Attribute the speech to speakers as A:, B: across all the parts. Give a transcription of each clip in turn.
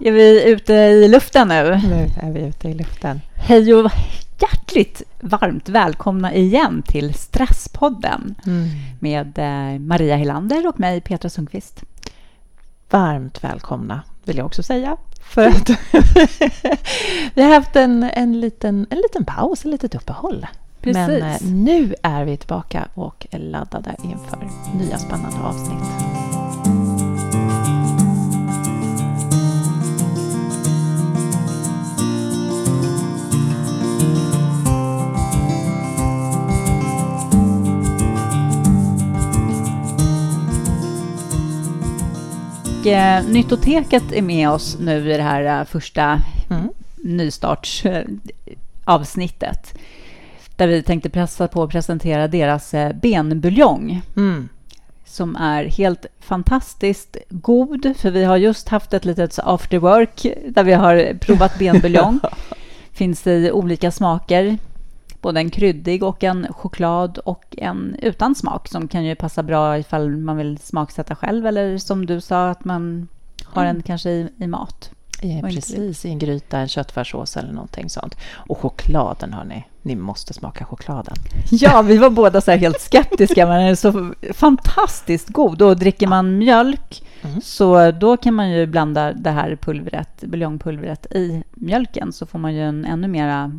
A: Är vi ute i luften nu?
B: Nu är vi ute i luften.
A: Hej och hjärtligt varmt välkomna igen till Stresspodden mm. med eh, Maria Helander och mig, Petra Sundqvist.
B: Varmt välkomna, vill jag också säga. För att vi har haft en, en, liten, en liten paus, ett litet uppehåll. Precis. Men eh, nu är vi tillbaka och laddade inför nya spännande avsnitt.
A: Eh, Nyttoteket är med oss nu i det här eh, första mm. nystartsavsnittet. Där vi tänkte pressa på att presentera deras eh, benbuljong. Mm. Som är helt fantastiskt god, för vi har just haft ett litet after work där vi har provat benbuljong. Finns i olika smaker både en kryddig och en choklad och en utan smak som kan ju passa bra ifall man vill smaksätta själv eller som du sa att man har mm. en kanske i, i mat.
B: Ja, precis, i en gryta, en köttfärssås eller någonting sånt. Och chokladen, hörni. Ni måste smaka chokladen.
A: Ja, vi var båda så helt skeptiska, men den är så fantastiskt god. Och dricker man mjölk Mm. Så då kan man ju blanda det här pulvret, buljongpulvret i mjölken så får man ju en ännu mer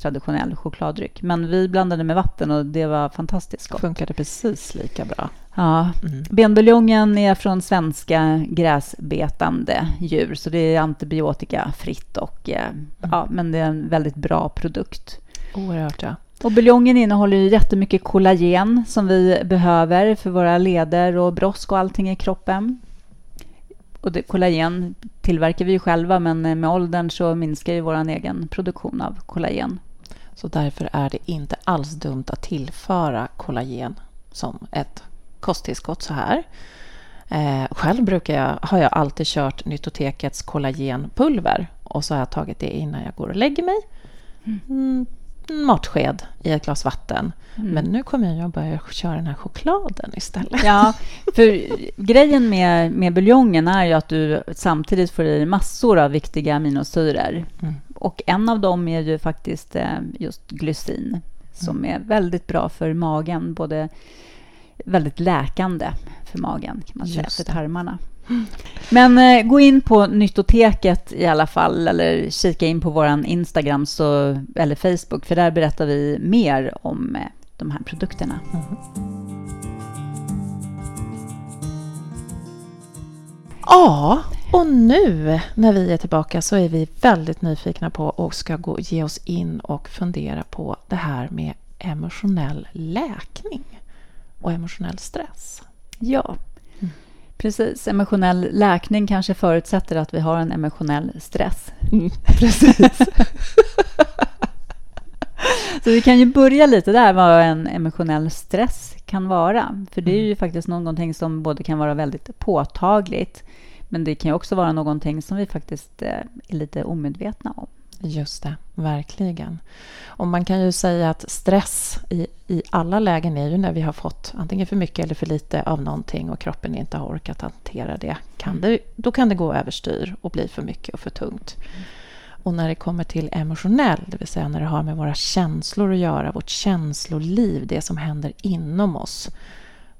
A: traditionell chokladdryck. Men vi blandade med vatten och det var fantastiskt gott.
B: Funkade precis lika bra.
A: Ja. Mm. Benbuljongen är från svenska gräsbetande djur så det är antibiotikafritt och eh, mm. ja, men det är en väldigt bra produkt.
B: Oerhört, ja.
A: Och buljongen innehåller ju jättemycket kollagen som vi behöver för våra leder och brosk och allting i kroppen och det, kollagen tillverkar vi ju själva, men med åldern så minskar ju vår egen produktion av kollagen.
B: Så därför är det inte alls dumt att tillföra kollagen som ett kosttillskott så här. Eh, själv brukar jag, har jag alltid kört Nyttotekets kollagenpulver och så har jag tagit det innan jag går och lägger mig. Mm, mm matsked i ett glas vatten. Mm. Men nu kommer jag att börja köra den här chokladen istället.
A: Ja, för grejen med, med buljongen är ju att du samtidigt får i massor av viktiga aminosyror. Mm. Och en av dem är ju faktiskt eh, just glycin som mm. är väldigt bra för magen. Både väldigt läkande för magen, kan man säga, för tarmarna. Men eh, gå in på Nyttoteket i alla fall, eller kika in på vår Instagram så, eller Facebook, för där berättar vi mer om eh, de här produkterna. Mm.
B: Ja, och nu när vi är tillbaka så är vi väldigt nyfikna på och ska gå, ge oss in och fundera på det här med emotionell läkning och emotionell stress.
A: Ja, Precis. Emotionell läkning kanske förutsätter att vi har en emotionell stress.
B: Mm, precis.
A: Så vi kan ju börja lite där, vad en emotionell stress kan vara. För det är ju mm. faktiskt någonting som både kan vara väldigt påtagligt, men det kan ju också vara någonting som vi faktiskt eh, är lite omedvetna om.
B: Just det, verkligen. Och man kan ju säga att stress i, i alla lägen är ju när vi har fått antingen för mycket eller för lite av någonting och kroppen inte har orkat hantera det. Kan mm. det då kan det gå överstyr och bli för mycket och för tungt. Mm. Och när det kommer till emotionell, det vill säga när det har med våra känslor att göra, vårt känsloliv, det som händer inom oss,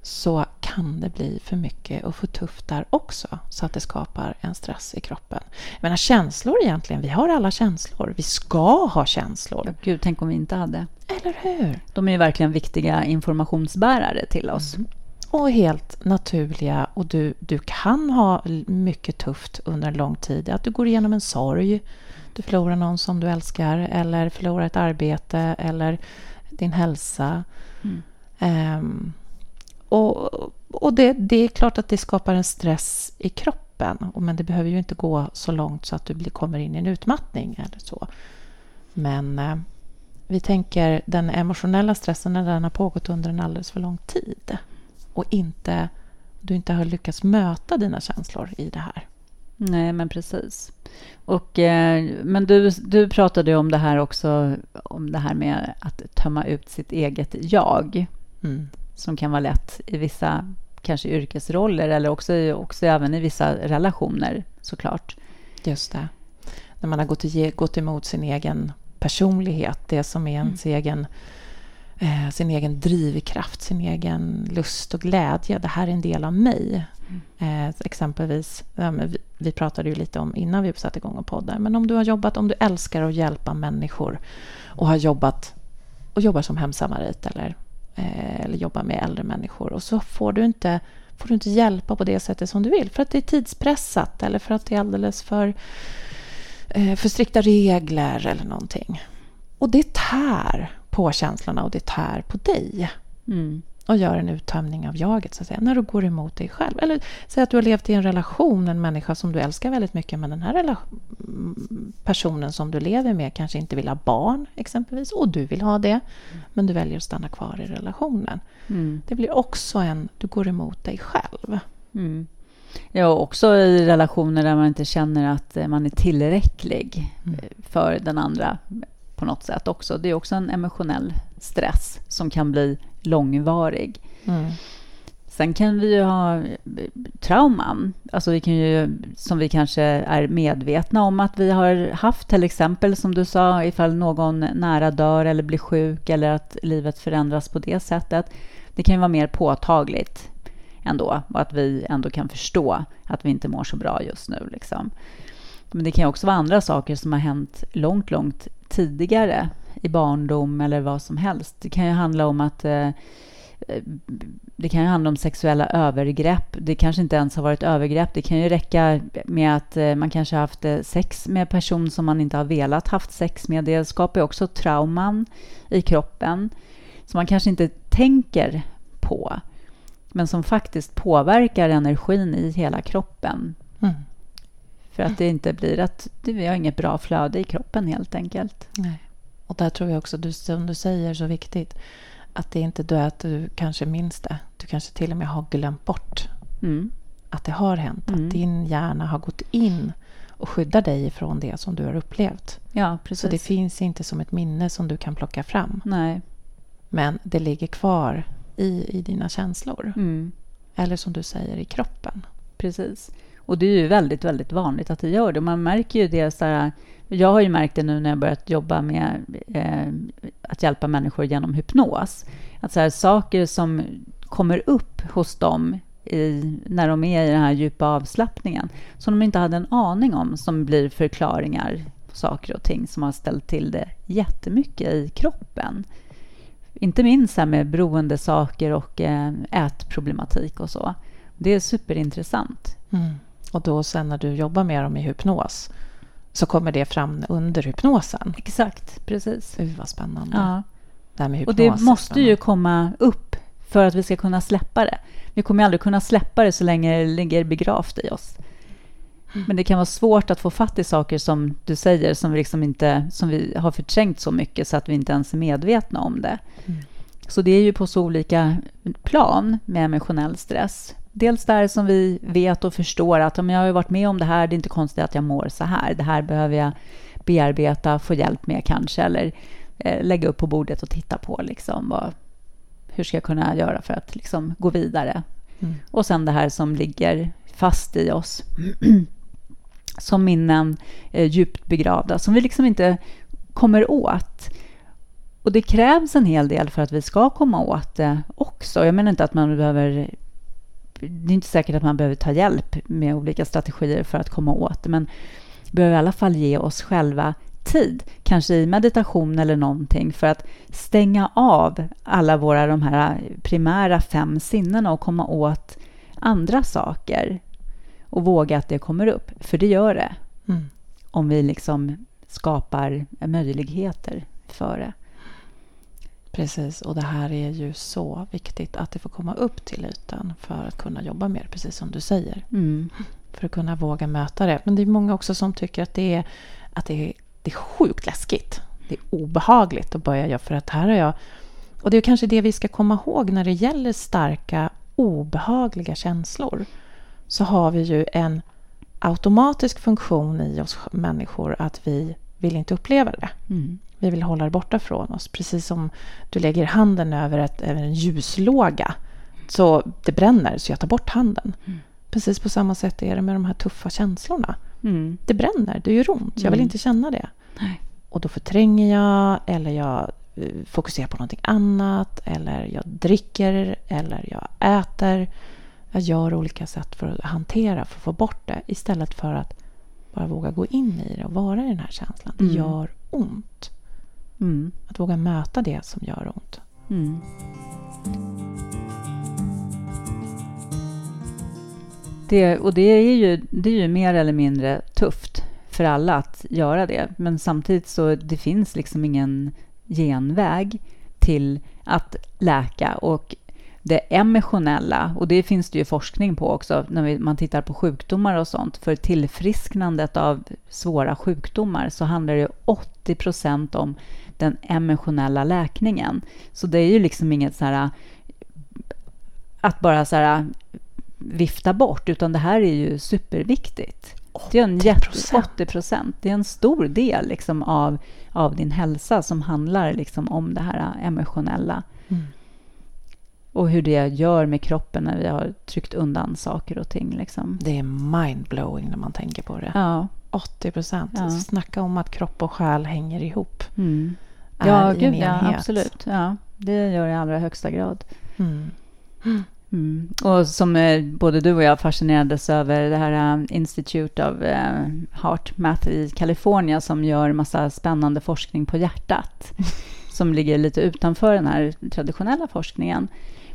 B: så kan det bli för mycket och för tufft där också så att det skapar en stress i kroppen. Jag menar känslor egentligen, vi har alla känslor. Vi ska ha känslor.
A: Ja, Gud, tänk om vi inte hade.
B: Eller hur?
A: De är ju verkligen viktiga informationsbärare till oss. Mm.
B: Och helt naturliga. Och du, du kan ha mycket tufft under en lång tid. Att du går igenom en sorg. Du förlorar någon som du älskar eller förlorar ett arbete eller din hälsa. Mm. Um, och, och det, det, är klart att det skapar en stress i kroppen. Men det behöver ju inte gå så långt så att du blir, kommer in i en utmattning eller så. Men eh, vi tänker den emotionella stressen när den har pågått under en alldeles för lång tid och inte, du inte har lyckats möta dina känslor i det här.
A: Nej, men precis. Och, eh, men du, du pratade om det här också, om det här med att tömma ut sitt eget jag. Mm som kan vara lätt i vissa kanske yrkesroller eller också, också även i vissa relationer såklart.
B: Just det. När man har gått, gått emot sin egen personlighet, det som är ens mm. egen eh, sin egen drivkraft, sin egen lust och glädje. Det här är en del av mig. Mm. Eh, exempelvis, vi, vi, pratade ju lite om innan vi satte igång och poddar, men om du har jobbat, om du älskar att hjälpa människor och har jobbat och jobbar som hemsamarit eller, Eh, eller jobbar med äldre människor och så får du inte får du inte hjälpa på det sättet som du vill för att det är tidspressat eller för att det är alldeles för, eh, för strikta regler eller någonting. Och det tär på känslorna och det tär på dig. Mm. Och gör en uttömning av jaget, så att säga, när du går emot dig själv. Eller säg att du har levt i en relation, en människa som du älskar väldigt mycket, men den här personen som du lever med kanske inte vill ha barn, exempelvis, och du vill ha det, men du väljer att stanna kvar i relationen. Mm. Det blir också en, du går emot dig själv.
A: Mm. Ja, också i relationer där man inte känner att man är tillräcklig mm. för den andra på något sätt också. Det är också en emotionell stress som kan bli långvarig. Mm. Sen kan vi ju ha trauman, alltså vi kan ju, som vi kanske är medvetna om att vi har haft, till exempel som du sa, ifall någon nära dör eller blir sjuk eller att livet förändras på det sättet. Det kan ju vara mer påtagligt ändå och att vi ändå kan förstå att vi inte mår så bra just nu. Liksom. Men det kan också vara andra saker som har hänt långt, långt tidigare i barndom eller vad som helst. Det kan ju handla om att eh, det kan ju handla om sexuella övergrepp. Det kanske inte ens har varit övergrepp. Det kan ju räcka med att eh, man kanske har haft eh, sex med en person som man inte har velat haft sex med. Det skapar ju också trauman i kroppen som man kanske inte tänker på men som faktiskt påverkar energin i hela kroppen. Mm. För att det inte blir att vi har inget bra flöde i kroppen helt enkelt.
B: Nej. Och där tror jag också, du, som du säger, så viktigt att det inte är att du kanske minns det. Du kanske till och med har glömt bort mm. att det har hänt. Mm. Att din hjärna har gått in och skyddar dig ifrån det som du har upplevt.
A: Ja, precis.
B: Så det finns inte som ett minne som du kan plocka fram.
A: Nej.
B: Men det ligger kvar i, i dina känslor. Mm. Eller som du säger, i kroppen.
A: Precis. Och det är ju väldigt, väldigt vanligt att det gör det. Man märker ju det så här, jag har ju märkt det nu när jag börjat jobba med eh, att hjälpa människor genom hypnos. Att så här, saker som kommer upp hos dem i, när de är i den här djupa avslappningen som de inte hade en aning om, som blir förklaringar på saker och ting som har ställt till det jättemycket i kroppen. Inte minst här med beroendesaker och eh, ätproblematik och så. Det är superintressant.
B: Mm. Och då sen när du jobbar med dem i hypnos så kommer det fram under hypnosen.
A: Exakt, precis.
B: Uy, vad spännande.
A: Ja. Det här med hypnos och det måste ju komma upp för att vi ska kunna släppa det. Vi kommer aldrig kunna släppa det så länge det ligger begravt i oss. Mm. Men det kan vara svårt att få fatt i saker som du säger, som vi, liksom inte, som vi har förträngt så mycket så att vi inte ens är medvetna om det. Mm. Så det är ju på så olika plan med emotionell stress dels där som vi vet och förstår att om jag har varit med om det här, det är inte konstigt att jag mår så här. Det här behöver jag bearbeta, få hjälp med kanske, eller eh, lägga upp på bordet och titta på. Liksom, vad, hur ska jag kunna göra för att liksom, gå vidare? Mm. Och sen det här som ligger fast i oss. som minnen eh, djupt begravda, som vi liksom inte kommer åt. Och det krävs en hel del för att vi ska komma åt det också. Jag menar inte att man behöver det är inte säkert att man behöver ta hjälp med olika strategier för att komma åt det, men vi behöver i alla fall ge oss själva tid, kanske i meditation eller någonting, för att stänga av alla våra de här primära fem sinnena och komma åt andra saker och våga att det kommer upp, för det gör det. Mm. Om vi liksom skapar möjligheter för det.
B: Precis, och det här är ju så viktigt att det får komma upp till ytan för att kunna jobba mer, precis som du säger. Mm. För att kunna våga möta det. Men det är många också som tycker att det är, att det är, det är sjukt läskigt. Det är obehagligt att börja göra, för att här har jag... Och det är kanske det vi ska komma ihåg när det gäller starka, obehagliga känslor. Så har vi ju en automatisk funktion i oss människor att vi vill inte uppleva det. Mm. Vi vill hålla det borta från oss. Precis som du lägger handen över, ett, över en ljuslåga så det bränner, så jag tar bort handen. Mm. Precis på samma sätt är det med de här tuffa känslorna. Mm. Det bränner, det gör ont. Jag vill mm. inte känna det.
A: Nej.
B: Och då förtränger jag eller jag eh, fokuserar på någonting annat eller jag dricker eller jag äter. Jag gör olika sätt för att hantera, för att få bort det istället för att bara våga gå in i det och vara i den här känslan. Det mm. gör ont. Mm. Att våga möta det som gör ont. Mm.
A: Det, och det är, ju, det är ju mer eller mindre tufft för alla att göra det. Men samtidigt så det finns liksom ingen genväg till att läka. Och det emotionella, och det finns det ju forskning på också när man tittar på sjukdomar och sånt. För tillfrisknandet av svåra sjukdomar så handlar det 80 procent om den emotionella läkningen. Så det är ju liksom inget så här att bara så här vifta bort, utan det här är ju superviktigt. Det är en jätte, 80 procent. Det är en stor del liksom av, av din hälsa som handlar liksom om det här emotionella. Mm. Och hur det gör med kroppen när vi har tryckt undan saker och ting. Liksom.
B: Det är mindblowing när man tänker på det.
A: Ja.
B: 80 procent. Ja. Snacka om att kropp och själ hänger ihop.
A: Mm. Ja, gud, ja, absolut. Ja, det gör det i allra högsta grad. Mm. Mm. Och som eh, både du och jag fascinerades över det här uh, Institute of uh, Heart Math i Kalifornien som gör massa spännande forskning på hjärtat som ligger lite utanför den här traditionella forskningen.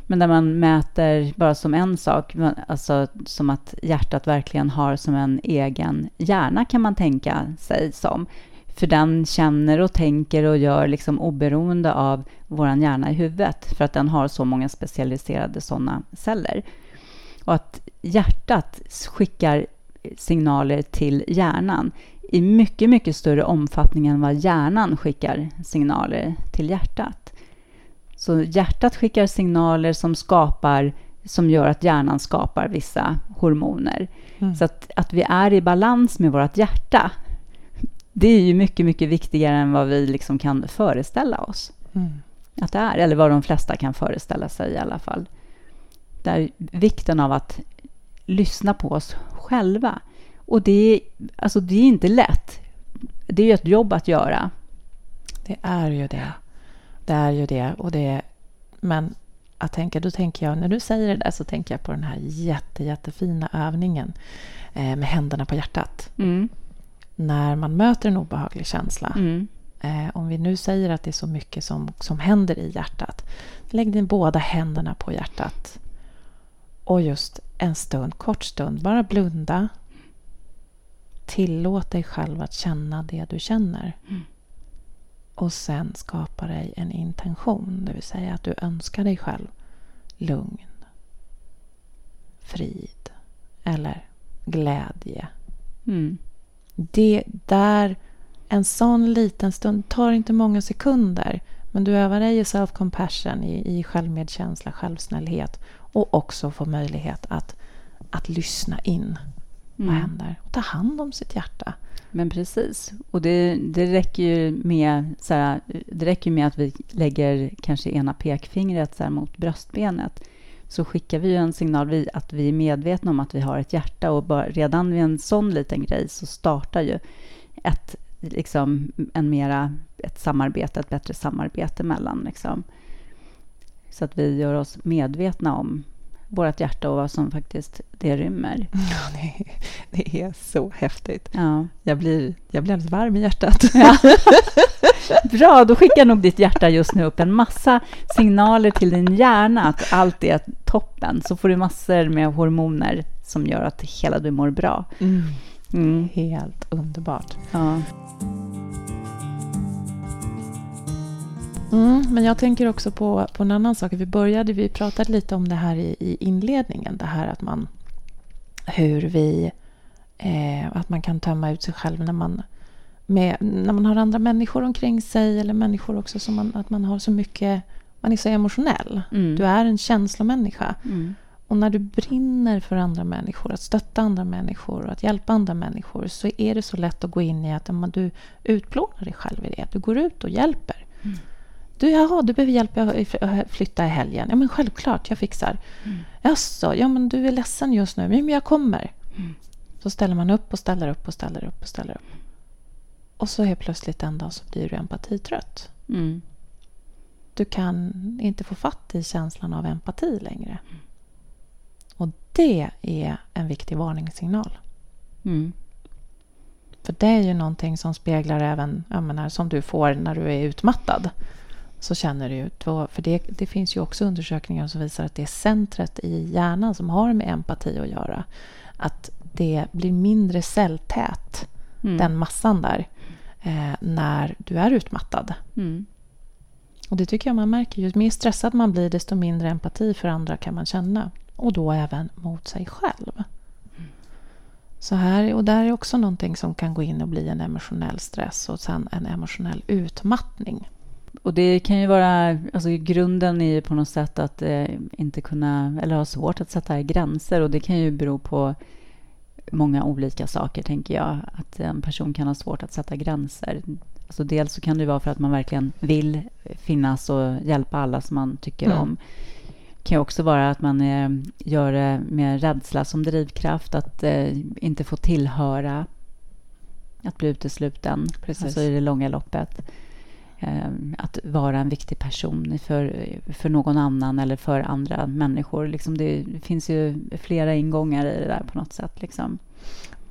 A: Men där man mäter bara som en sak, alltså som att hjärtat verkligen har som en egen hjärna kan man tänka sig som. För den känner och tänker och gör liksom oberoende av vår hjärna i huvudet för att den har så många specialiserade sådana celler. Och att hjärtat skickar signaler till hjärnan i mycket, mycket större omfattning än vad hjärnan skickar signaler till hjärtat. Så hjärtat skickar signaler som skapar som gör att hjärnan skapar vissa hormoner. Mm. Så att, att vi är i balans med vårt hjärta det är ju mycket, mycket viktigare än vad vi liksom kan föreställa oss mm. att det är. Eller vad de flesta kan föreställa sig i alla fall. Det är vikten av att lyssna på oss själva. Och det är, alltså det är inte lätt. Det är ju ett jobb att göra.
B: Det är ju det. Det är ju det. Och det men att tänka, då tänker jag, när du säger det där så tänker jag på den här jätte, jättefina övningen eh, med händerna på hjärtat. Mm när man möter en obehaglig känsla. Mm. Eh, om vi nu säger att det är så mycket som, som händer i hjärtat. Lägg din båda händerna på hjärtat. Och just en stund, kort stund, bara blunda. Tillåt dig själv att känna det du känner. Mm. Och sen skapa dig en intention, det vill säga att du önskar dig själv lugn, frid eller glädje. Mm. Det där, en sån liten stund, tar inte många sekunder. Men du övar dig i self-compassion, i, i självmedkänsla, självsnällhet och också får möjlighet att, att lyssna in. Vad mm. händer? Och ta hand om sitt hjärta.
A: Men precis. Och det, det räcker ju med, så här, det räcker med att vi lägger kanske ena pekfingret så här, mot bröstbenet så skickar vi ju en signal att vi är medvetna om att vi har ett hjärta och bara, redan vid en sån liten grej så startar ju ett, liksom, en mera, ett samarbete, ett bättre samarbete mellan. Liksom. Så att vi gör oss medvetna om vårt hjärta och vad som faktiskt det rymmer.
B: Ja, det, det är så häftigt.
A: Ja.
B: Jag, blir, jag blir alldeles varm i hjärtat.
A: Ja. Bra, då skickar nog ditt hjärta just nu upp en massa signaler till din hjärna att allt är toppen. Så får du massor med hormoner som gör att hela du mår bra.
B: Mm. Mm. Helt underbart.
A: Ja.
B: Mm, men jag tänker också på, på en annan sak. Vi började, vi pratade lite om det här i, i inledningen. Det här att man, hur vi, eh, att man kan tömma ut sig själv när man, med, när man har andra människor omkring sig. Eller människor också som man, att man har så mycket, man är så emotionell. Mm. Du är en känslomänniska. Mm. Och när du brinner för andra människor, att stötta andra människor och att hjälpa andra människor så är det så lätt att gå in i att du utplånar dig själv i det. Du går ut och hjälper. Mm. Du, jaha, du behöver hjälp att flytta i helgen. Ja, men självklart, jag fixar. Mm. Jaså, ja men du är ledsen just nu. Men jag kommer. Mm. Så ställer man upp och ställer upp och ställer upp och ställer upp. Och så helt plötsligt en dag så blir du empatitrött.
A: Mm.
B: Du kan inte få fatt i känslan av empati längre. Och det är en viktig varningssignal.
A: Mm.
B: För det är ju någonting som speglar även, menar, som du får när du är utmattad. Så känner du ju, för det, det finns ju också undersökningar som visar att det är centret i hjärnan som har med empati att göra. Att det blir mindre celltät,
A: Mm.
B: den massan där, eh, när du är utmattad.
A: Mm.
B: Och det tycker jag man märker. Ju mer stressad man blir, desto mindre empati för andra kan man känna. Och då även mot sig själv. Så här, och där är också någonting som kan gå in och bli en emotionell stress och sen en emotionell utmattning.
A: Och det kan ju vara, alltså grunden är ju på något sätt att eh, inte kunna, eller ha svårt att sätta gränser och det kan ju bero på många olika saker, tänker jag. Att en person kan ha svårt att sätta gränser. Alltså dels så kan det vara för att man verkligen vill finnas och hjälpa alla som man tycker
B: Mm.
A: om. Det kan också vara att man eh, gör det med rädsla som drivkraft, att eh, inte få tillhöra, att bli utesluten,
B: Precis.
A: alltså i det långa loppet. Eh, att vara en viktig person för, för någon annan eller för andra människor. Liksom det, finns ju flera ingångar i det där på något sätt. Liksom.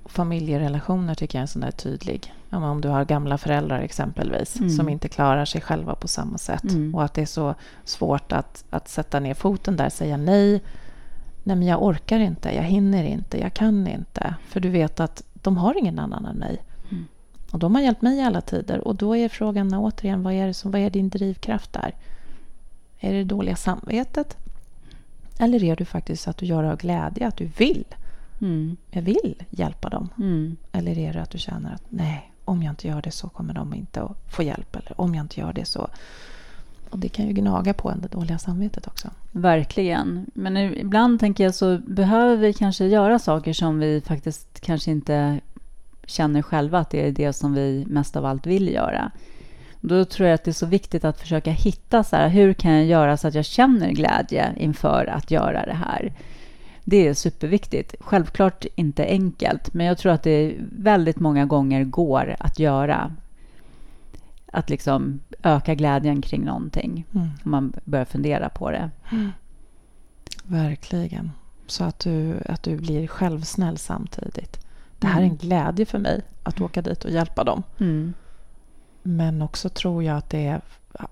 B: Familjerelationer tycker jag är en sån där tydlig. Om du har gamla föräldrar exempelvis
A: Mm.
B: som inte klarar sig själva på samma sätt.
A: Mm.
B: Och att det är så svårt att, att sätta ner foten där, säga nej. Nej, men jag orkar inte, jag hinner inte, jag kan inte. För du vet att de har ingen annan än mig. Och de har hjälpt mig i alla tider. Och då är frågan återigen, vad är, det som, vad är din drivkraft där? Är det det dåliga samvetet? Eller är det faktiskt att du gör det av glädje, att du vill?
A: Mm.
B: Jag vill hjälpa dem.
A: Mm.
B: Eller är det att du känner att nej, om jag inte gör det så kommer de inte att få hjälp. Eller om jag inte gör det så... Och det kan ju gnaga på en, det dåliga samvetet också.
A: Verkligen. Men ibland tänker jag så behöver vi kanske göra saker som vi faktiskt kanske inte känner själva att det är det som vi mest av allt vill göra. Då tror jag att det är så viktigt att försöka hitta så här, hur kan jag göra så att jag känner glädje inför att göra det här. Det är superviktigt. Självklart inte enkelt, men jag tror att det väldigt många gånger går att göra. Att liksom öka glädjen kring någonting,
B: Mm.
A: om man börjar fundera på det.
B: Verkligen. Så att du, att du blir självsnäll samtidigt. Det här är en
A: Mm.
B: glädje för mig att åka dit och hjälpa dem.
A: Mm.
B: Men också tror jag att det är,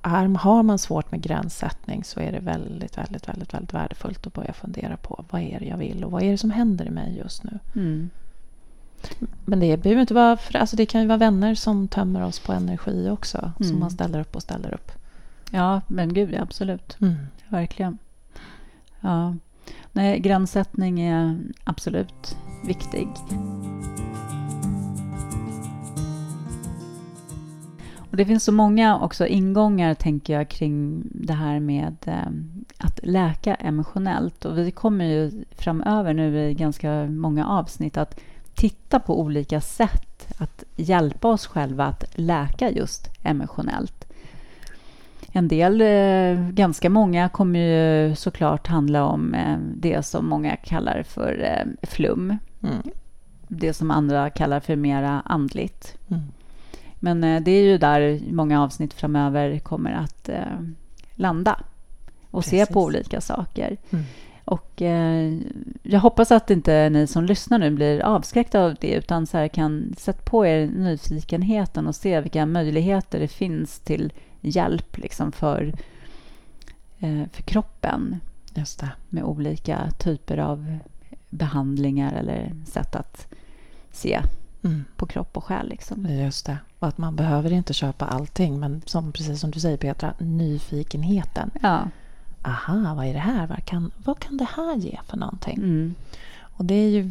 B: är har man svårt med gränssättning så är det väldigt, väldigt, väldigt, väldigt värdefullt att börja fundera på vad är det jag vill och vad är det som händer i mig just nu.
A: Mm.
B: Men det behöver inte vara, för, alltså det kan ju vara vänner som tömmer oss på energi också.
A: Mm.
B: Som man ställer upp och ställer upp.
A: Ja, men gud, absolut.
B: Mm.
A: Verkligen. Ja. Nej, gränssättning är absolut viktig. Och det finns så många också ingångar, tänker jag, kring det här med eh, att läka emotionellt. Och vi kommer ju framöver nu i ganska många avsnitt att titta på olika sätt att hjälpa oss själva att läka just emotionellt. En del, eh, ganska många, kommer ju såklart handla om eh, det som många kallar för eh, flum.
B: Mm.
A: Det som andra kallar för mera andligt.
B: Mm.
A: Men det är ju där många avsnitt framöver kommer att landa och se
B: Precis.
A: på olika saker.
B: Mm.
A: Och eh, jag hoppas att inte ni som lyssnar nu blir avskräckta av det utan så kan sätta på er nyfikenheten och se vilka möjligheter det finns till hjälp liksom för, eh, för kroppen
B: Just det.
A: med olika typer av behandlingar eller sätt att se
B: Mm.
A: på kropp och själ. Liksom.
B: Just det. Och att man behöver inte köpa allting. Men som, precis som du säger Petra, nyfikenheten.
A: Ja.
B: Aha, vad är det här? Vad kan, vad kan det här ge för någonting?
A: Mm.
B: Och det är ju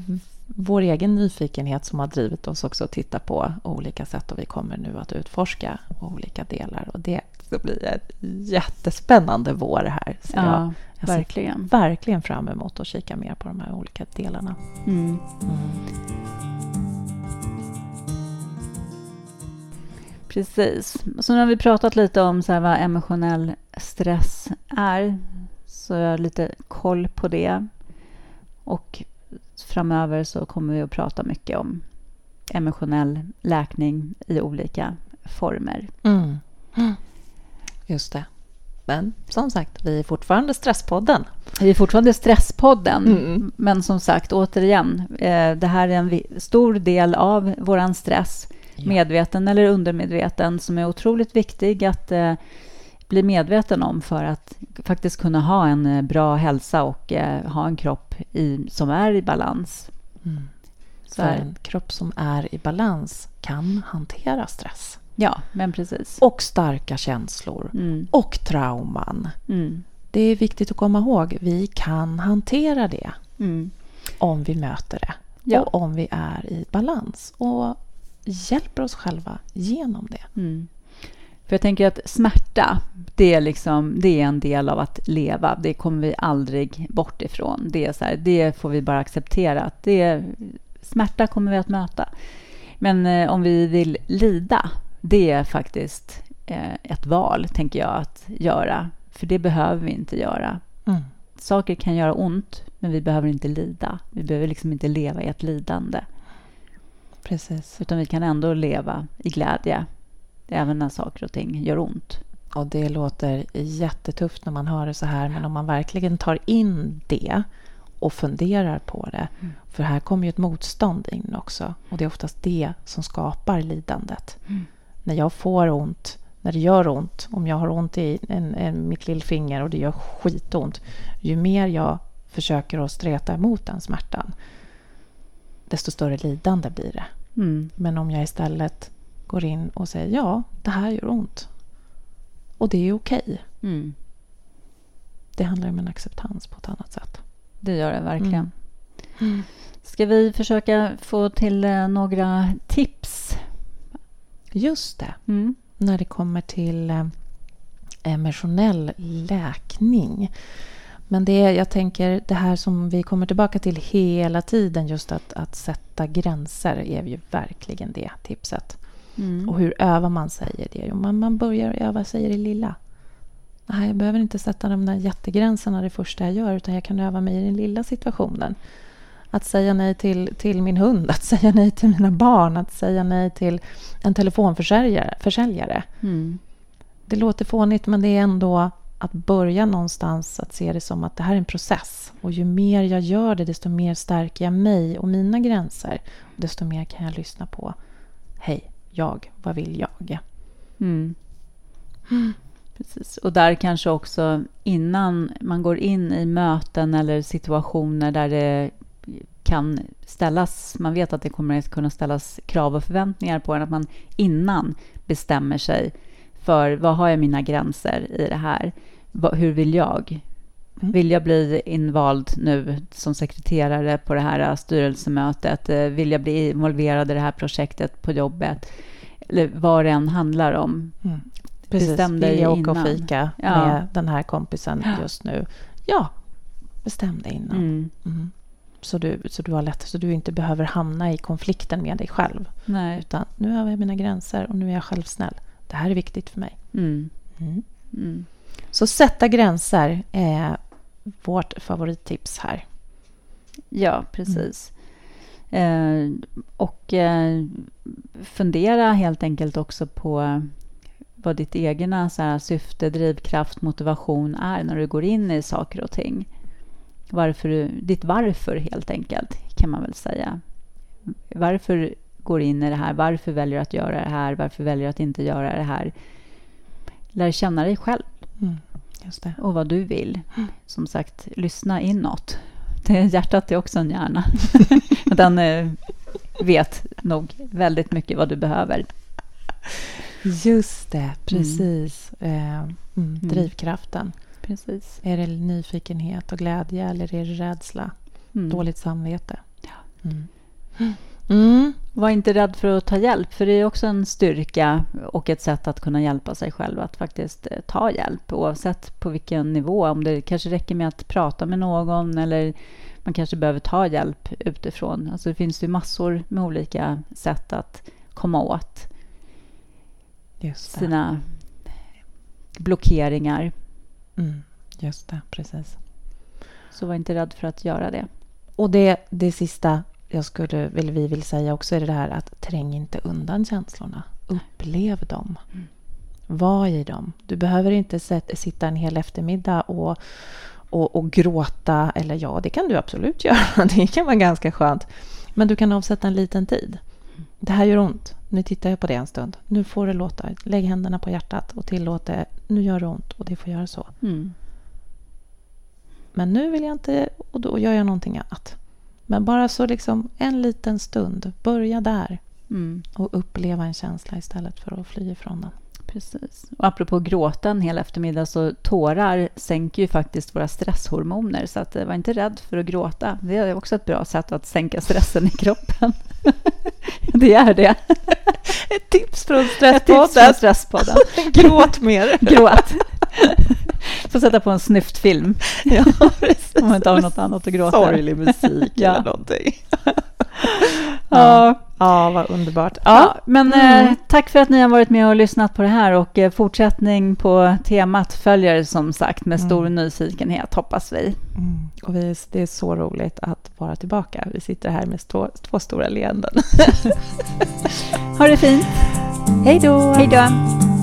B: vår egen nyfikenhet som har drivit oss också att titta på olika sätt och vi kommer nu att utforska olika delar och det ska bli en jättespännande vår här. Så jag,
A: ja,
B: jag ser
A: verkligen.
B: verkligen fram emot att kika mer på de här olika delarna.
A: Mm. Precis. Så nu har vi pratat lite om så vad emotionell stress är. Så jag har lite koll på det. Och framöver så kommer vi att prata mycket om emotionell läkning i olika former.
B: Mm. Just det. Men som sagt, vi är fortfarande Stresspodden.
A: Vi är fortfarande Stresspodden, mm. men som sagt, återigen, eh, det här är en stor del av vår stress, medveten eller undermedveten, som är otroligt viktig att eh, bli medveten om för att faktiskt kunna ha en eh, bra hälsa och ha en kropp i, som är i balans.
B: Mm. För en kropp som är i balans kan hantera stress.
A: Ja, men precis.
B: Och starka känslor. Mm. Och trauman. Mm. Det är viktigt att komma ihåg. Vi kan hantera det. Mm. Om vi möter det. Ja. Och om vi är i balans. Och hjälper oss själva genom det.
A: För jag tänker att smärta, det är, liksom, det är en del av att leva. Det kommer vi aldrig bort ifrån. Det, är så här, det får vi bara acceptera. Det, smärta kommer vi att möta. Men eh, om vi vill lida, det är faktiskt eh, ett val, tänker jag, att göra. För det behöver vi inte göra. Mm. Saker kan göra ont, men vi behöver inte lida. Vi behöver liksom inte leva i ett lidande.
B: Precis.
A: Utan vi kan ändå leva i glädje, även när saker och ting gör ont.
B: Och det låter jättetufft när man hör det så här, men om man verkligen tar in det och funderar på det. Mm. För här kommer ju ett motstånd in också. Och det är oftast det som skapar lidandet. Mm när jag får ont, när det gör ont, om jag har ont i en, en, mitt lillfinger och det gör skitont, ju mer jag försöker att streta emot den smärtan, desto större lidande blir det. Mm. Men om jag istället går in och säger ja, det här gör ont. Och det är okej. Okay. Mm. Det handlar om en acceptans på ett annat sätt.
A: Det gör det verkligen. Mm. Ska vi försöka få till eh, några tips
B: Just det. Mm. När det kommer till eh, emotionell läkning. Men det jag tänker, det här som vi kommer tillbaka till hela tiden, just att, att sätta gränser är ju verkligen det tipset. Mm. Och hur övar man sig i det? Jo, man, man börjar öva sig i det lilla. Nej, jag behöver inte sätta de där jättegränserna det första jag gör, utan jag kan öva mig i den lilla situationen. Att säga nej till, till min hund, att säga nej till mina barn, att säga nej till en telefonförsäljare. Försäljare. Mm. Det låter fånigt, men det är ändå att börja någonstans att se det som att det här är en process. Och ju mer jag gör det, desto mer stärker jag mig och mina gränser. Och desto mer kan jag lyssna på, hej, jag, vad vill jag? Mm.
A: Precis. Och där kanske också innan man går in i möten eller situationer där det kan ställas, man vet att det kommer att kunna ställas krav och förväntningar på en, att man innan bestämmer sig för vad har jag mina gränser i det här? Hur vill jag? Mm. Vill jag bli invald nu som sekreterare på det här styrelsemötet? Vill jag bli involverad i det här projektet på jobbet? Eller vad det än handlar om. Mm.
B: Precis. Bestäm dig Vill jag åka och fika ja. med den här kompisen just nu? Ja, bestäm dig innan. Mm. Mm så du, så du har lätt, så du inte behöver hamna i konflikten med dig själv.
A: Nej.
B: Utan nu har jag mina gränser och nu är jag självsnäll. Det här är viktigt för mig. Mm. Mm. Mm. Så sätta gränser är vårt favorittips här.
A: Ja, precis. Eh, och eh, fundera helt enkelt också på vad ditt egna så här, syfte, drivkraft, motivation är när du går in i saker och ting varför du, ditt varför helt enkelt, kan man väl säga. Varför går du in i det här? Varför väljer du att göra det här? Varför väljer du att inte göra det här? Lär känna dig själv. Mm, och vad du vill. Mm. Som sagt, lyssna inåt. Det, hjärtat är också en hjärna. Den eh, vet nog väldigt mycket vad du behöver.
B: Just det, precis. Mm. Eh, mm, drivkraften.
A: Precis.
B: Är det nyfikenhet och glädje eller är det rädsla? Mm. Dåligt samvete? Ja.
A: Mm. Var inte rädd för att ta hjälp, för det är också en styrka och ett sätt att kunna hjälpa sig själv att faktiskt eh, ta hjälp oavsett på vilken nivå. Om det kanske räcker med att prata med någon eller man kanske behöver ta hjälp utifrån. Alltså det finns ju massor med olika sätt att komma åt sina blockeringar.
B: Mm, just det, precis.
A: Så var inte rädd för att göra det.
B: Och det, det sista jag skulle, eller vi vill säga också är det här att träng inte undan känslorna. Upplev dem. Mm. Var i dem. Du behöver inte sitta en hel eftermiddag och, och, och gråta. Eller ja, det kan du absolut göra. Det kan vara ganska skönt. Men du kan avsätta en liten tid. Det här gör ont. Nu tittar jag på det en stund. Nu får det låta. Lägg händerna på hjärtat och tillåt det. Nu gör det ont och det får göra så. Mm. Men nu vill jag inte och då gör jag någonting annat. Men bara så liksom en liten stund. Börja där. Mm. Och uppleva en känsla istället för att fly ifrån den.
A: Precis. Och apropå gråta en hel eftermiddag så tårar sänker ju faktiskt våra stresshormoner. Så att, eh, var inte rädd för att gråta. Det är också ett bra sätt att sänka stressen i kroppen. det är det.
B: Ett tips från Stresspodden.
A: Ett tips från stresspodden.
B: Gråt mer.
A: Gråt. Får sätta på en snyftfilm. Ja, Om man inte har något annat att gråta.
B: Sorglig musik ja. eller någonting. ja. ja, vad underbart. Ja,
A: ja men mm. eh, tack för att ni har varit med och lyssnat på det här och eh, fortsättning på temat följer som sagt med stor mm. nyfikenhet, hoppas vi.
B: Mm. Och vi, det är så roligt att vara tillbaka. Vi sitter här med två, två stora leenden.
A: ha det fint.
B: Hej då.
A: Hej då.